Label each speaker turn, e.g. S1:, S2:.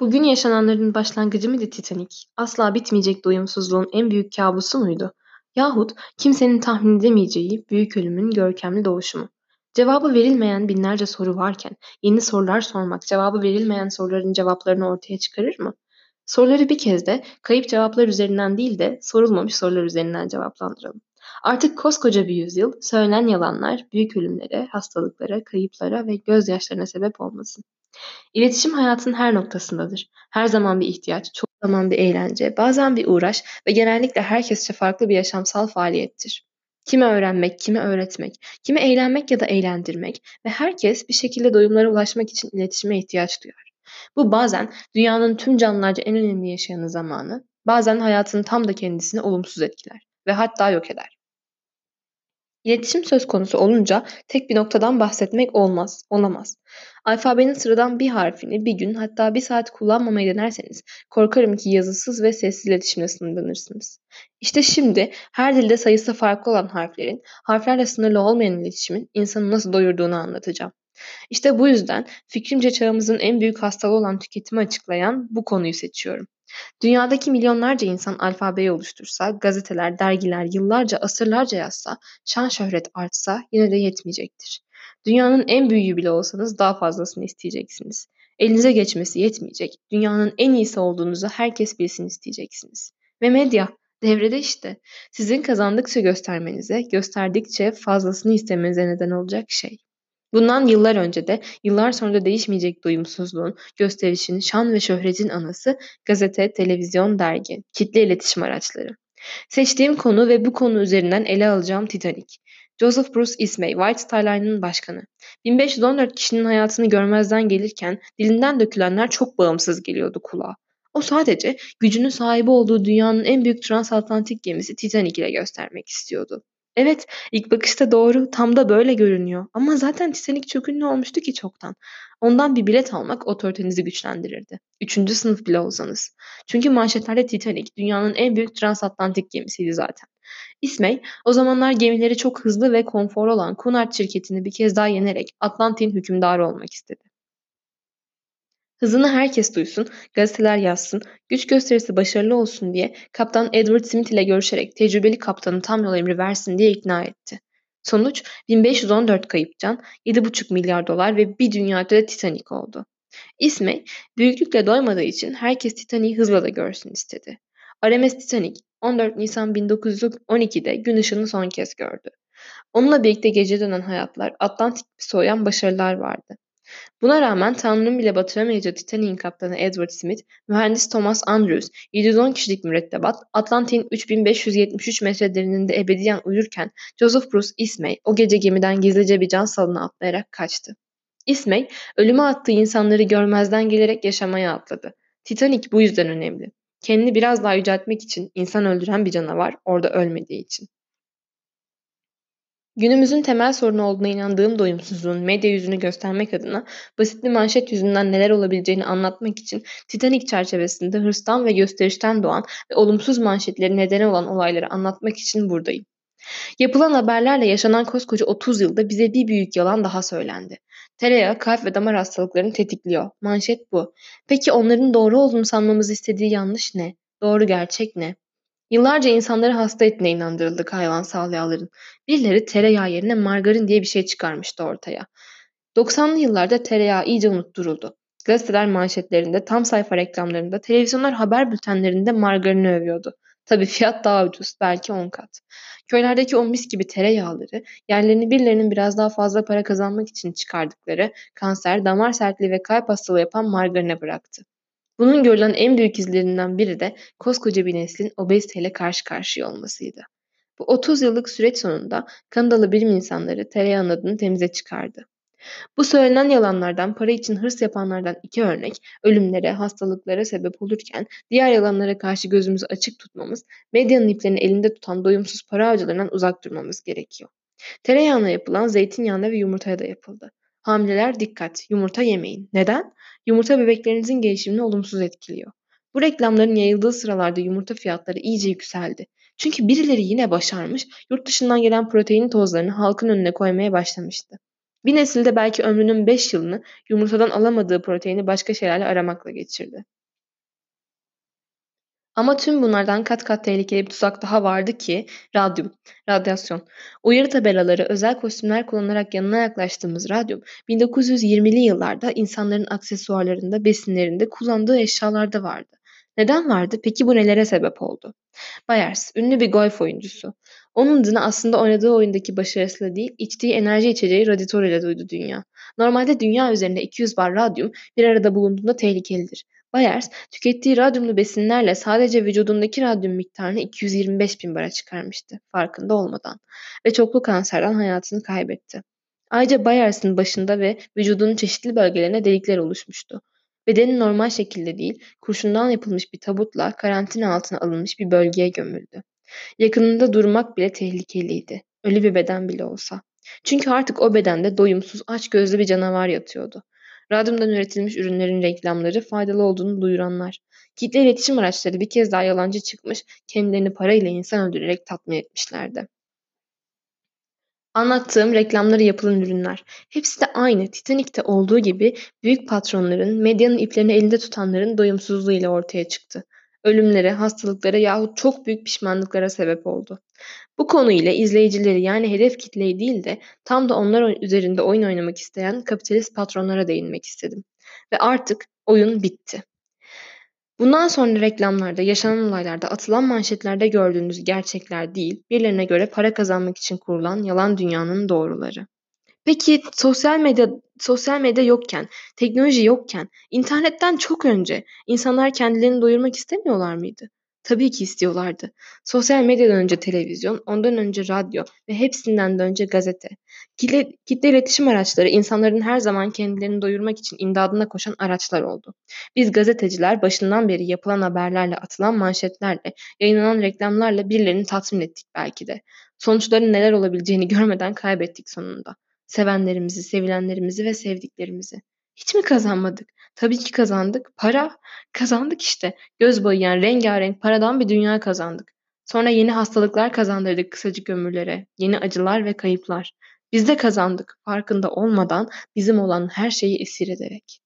S1: Bugün yaşananların başlangıcı mıydı Titanic? Asla bitmeyecek doyumsuzluğun en büyük kabusu muydu? Yahut kimsenin tahmin edemeyeceği büyük ölümün görkemli doğuşu mu? Cevabı verilmeyen binlerce soru varken yeni sorular sormak cevabı verilmeyen soruların cevaplarını ortaya çıkarır mı? Soruları bir kez de kayıp cevaplar üzerinden değil de sorulmamış sorular üzerinden cevaplandıralım. Artık koskoca bir yüzyıl söylenen yalanlar büyük ölümlere, hastalıklara, kayıplara ve gözyaşlarına sebep olmasın. İletişim hayatın her noktasındadır. Her zaman bir ihtiyaç, çok zaman bir eğlence, bazen bir uğraş ve genellikle herkesçe farklı bir yaşamsal faaliyettir. Kime öğrenmek, kime öğretmek, kime eğlenmek ya da eğlendirmek ve herkes bir şekilde doyumlara ulaşmak için iletişime ihtiyaç duyar. Bu bazen dünyanın tüm canlılarca en önemli yaşayanı zamanı, bazen hayatın tam da kendisini olumsuz etkiler ve hatta yok eder. İletişim söz konusu olunca tek bir noktadan bahsetmek olmaz, olamaz. Alfabenin sıradan bir harfini bir gün hatta bir saat kullanmamayı denerseniz korkarım ki yazısız ve sessiz iletişimle sınırlanırsınız. İşte şimdi her dilde sayısı farklı olan harflerin, harflerle sınırlı olmayan iletişimin insanı nasıl doyurduğunu anlatacağım. İşte bu yüzden fikrimce çağımızın en büyük hastalığı olan tüketimi açıklayan bu konuyu seçiyorum. Dünyadaki milyonlarca insan alfabeyi oluştursa, gazeteler, dergiler yıllarca, asırlarca yazsa, şan şöhret artsa yine de yetmeyecektir. Dünyanın en büyüğü bile olsanız daha fazlasını isteyeceksiniz. Elinize geçmesi yetmeyecek. Dünyanın en iyisi olduğunuzu herkes bilsin isteyeceksiniz. Ve medya devrede işte. Sizin kazandıkça göstermenize, gösterdikçe fazlasını istemenize neden olacak şey. Bundan yıllar önce de, yıllar sonra da değişmeyecek doyumsuzluğun, gösterişin, şan ve şöhretin anası gazete, televizyon, dergi, kitle iletişim araçları. Seçtiğim konu ve bu konu üzerinden ele alacağım Titanic. Joseph Bruce Ismay, White Star Line'ın başkanı. 1514 kişinin hayatını görmezden gelirken dilinden dökülenler çok bağımsız geliyordu kulağa. O sadece gücünün sahibi olduğu dünyanın en büyük transatlantik gemisi Titanic ile göstermek istiyordu. Evet, ilk bakışta doğru, tam da böyle görünüyor. Ama zaten Titanic çok ünlü olmuştu ki çoktan. Ondan bir bilet almak otoritenizi güçlendirirdi. Üçüncü sınıf bile olsanız. Çünkü manşetlerde Titanic dünyanın en büyük transatlantik gemisiydi zaten. İsmay o zamanlar gemileri çok hızlı ve konforlu olan Cunard şirketini bir kez daha yenerek Atlantik'in hükümdarı olmak istedi. Hızını herkes duysun, gazeteler yazsın, güç gösterisi başarılı olsun diye kaptan Edward Smith ile görüşerek tecrübeli kaptanın tam yol emri versin diye ikna etti. Sonuç 1514 kayıp can, 7,5 milyar dolar ve bir dünya da Titanic oldu. İsmi büyüklükle doymadığı için herkes Titanic'i hızla da görsün istedi. RMS Titanic 14 Nisan 1912'de gün ışığını son kez gördü. Onunla birlikte gece dönen hayatlar, Atlantik soğuyan başarılar vardı. Buna rağmen Tanrı'nın bile batıramayacağı Titanic'in kaptanı Edward Smith, mühendis Thomas Andrews, 710 kişilik mürettebat, Atlantik'in 3573 metre derinliğinde ebediyen uyurken Joseph Bruce Ismay o gece gemiden gizlice bir can salına atlayarak kaçtı. Ismay, ölüme attığı insanları görmezden gelerek yaşamaya atladı. Titanic bu yüzden önemli. Kendini biraz daha yüceltmek için insan öldüren bir canavar orada ölmediği için. Günümüzün temel sorunu olduğuna inandığım doyumsuzluğun medya yüzünü göstermek adına basit bir manşet yüzünden neler olabileceğini anlatmak için Titanic çerçevesinde hırstan ve gösterişten doğan ve olumsuz manşetleri nedeni olan olayları anlatmak için buradayım. Yapılan haberlerle yaşanan koskoca 30 yılda bize bir büyük yalan daha söylendi. Tereyağı kalp ve damar hastalıklarını tetikliyor. Manşet bu. Peki onların doğru olduğunu sanmamız istediği yanlış ne? Doğru gerçek ne? Yıllarca insanları hasta ettiğine inandırıldık hayvansal yağların. Birileri tereyağı yerine margarin diye bir şey çıkarmıştı ortaya. 90'lı yıllarda tereyağı iyice unutturuldu. Gazeteler manşetlerinde, tam sayfa reklamlarında, televizyonlar haber bültenlerinde margarini övüyordu. Tabii fiyat daha ucuz, belki 10 kat. Köylerdeki o mis gibi tereyağları, yerlerini birilerinin biraz daha fazla para kazanmak için çıkardıkları kanser, damar sertliği ve kalp hastalığı yapan margarine bıraktı. Bunun görülen en büyük izlerinden biri de koskoca bir neslin obeziteyle karşı karşıya olmasıydı. Bu 30 yıllık süreç sonunda Kanadalı bilim insanları tereyağının adını temize çıkardı. Bu söylenen yalanlardan para için hırs yapanlardan iki örnek ölümlere, hastalıklara sebep olurken diğer yalanlara karşı gözümüzü açık tutmamız, medyanın iplerini elinde tutan doyumsuz para avcılarından uzak durmamız gerekiyor. Tereyağına yapılan zeytinyağına ve yumurtaya da yapıldı. Hamileler dikkat, yumurta yemeyin. Neden? Yumurta bebeklerinizin gelişimini olumsuz etkiliyor. Bu reklamların yayıldığı sıralarda yumurta fiyatları iyice yükseldi. Çünkü birileri yine başarmış, yurt dışından gelen protein tozlarını halkın önüne koymaya başlamıştı. Bir nesilde belki ömrünün beş yılını yumurtadan alamadığı proteini başka şeylerle aramakla geçirdi. Ama tüm bunlardan kat kat tehlikeli bir tuzak daha vardı ki radyum, radyasyon. Uyarı tabelaları, özel kostümler kullanarak yanına yaklaştığımız radyum 1920'li yıllarda insanların aksesuarlarında, besinlerinde, kullandığı eşyalarda vardı. Neden vardı? Peki bu nelere sebep oldu? Byers, ünlü bir golf oyuncusu. Onun adını aslında oynadığı oyundaki başarısıyla değil, içtiği enerji içeceği Radiator ile duydu dünya. Normalde dünya üzerinde 200 bar radyum bir arada bulunduğunda tehlikelidir. Byers, tükettiği radyumlu besinlerle sadece vücudundaki radyum miktarını 225 bin bara çıkarmıştı, farkında olmadan ve çoklu kanserden hayatını kaybetti. Ayrıca Byers'ın başında ve vücudunun çeşitli bölgelerine delikler oluşmuştu. Bedeni normal şekilde değil, kurşundan yapılmış bir tabutla karantina altına alınmış bir bölgeye gömüldü. Yakınında durmak bile tehlikeliydi, ölü bir beden bile olsa. Çünkü artık o bedende doyumsuz, aç gözlü bir canavar yatıyordu. Radyumdan üretilmiş ürünlerin reklamları faydalı olduğunu duyuranlar. Kitle iletişim araçları bir kez daha yalancı çıkmış, kendilerini parayla insan öldürerek tatmin etmişlerdi. Anlattığım reklamları yapılan ürünler. Hepsi de aynı. Titanic'te olduğu gibi büyük patronların, medyanın iplerini elinde tutanların doyumsuzluğuyla ortaya çıktı. Ölümlere, hastalıklara yahut çok büyük pişmanlıklara sebep oldu. Bu konu ile izleyicileri yani hedef kitleyi değil de tam da onlar üzerinde oyun oynamak isteyen kapitalist patronlara değinmek istedim. Ve artık oyun bitti. Bundan sonra reklamlarda, yaşanan olaylarda, atılan manşetlerde gördüğünüz gerçekler değil, birilerine göre para kazanmak için kurulan yalan dünyanın doğruları. Peki sosyal medya sosyal medya yokken, teknoloji yokken, internetten çok önce insanlar kendilerini doyurmak istemiyorlar mıydı? Tabii ki istiyorlardı. Sosyal medyadan önce televizyon, ondan önce radyo ve hepsinden de önce gazete. Kitle, kitle iletişim araçları insanların her zaman kendilerini doyurmak için imdadına koşan araçlar oldu. Biz gazeteciler başından beri yapılan haberlerle, atılan manşetlerle, yayınlanan reklamlarla birilerini tatmin ettik belki de. Sonuçların neler olabileceğini görmeden kaybettik sonunda. Sevenlerimizi, sevilenlerimizi ve sevdiklerimizi. Hiç mi kazanmadık? Tabii ki kazandık. Para? Kazandık işte. Göz boyayan rengarenk paradan bir dünya kazandık. Sonra yeni hastalıklar kazandırdık kısacık ömürlere. Yeni acılar ve kayıplar. Biz de kazandık farkında olmadan bizim olan her şeyi esir ederek.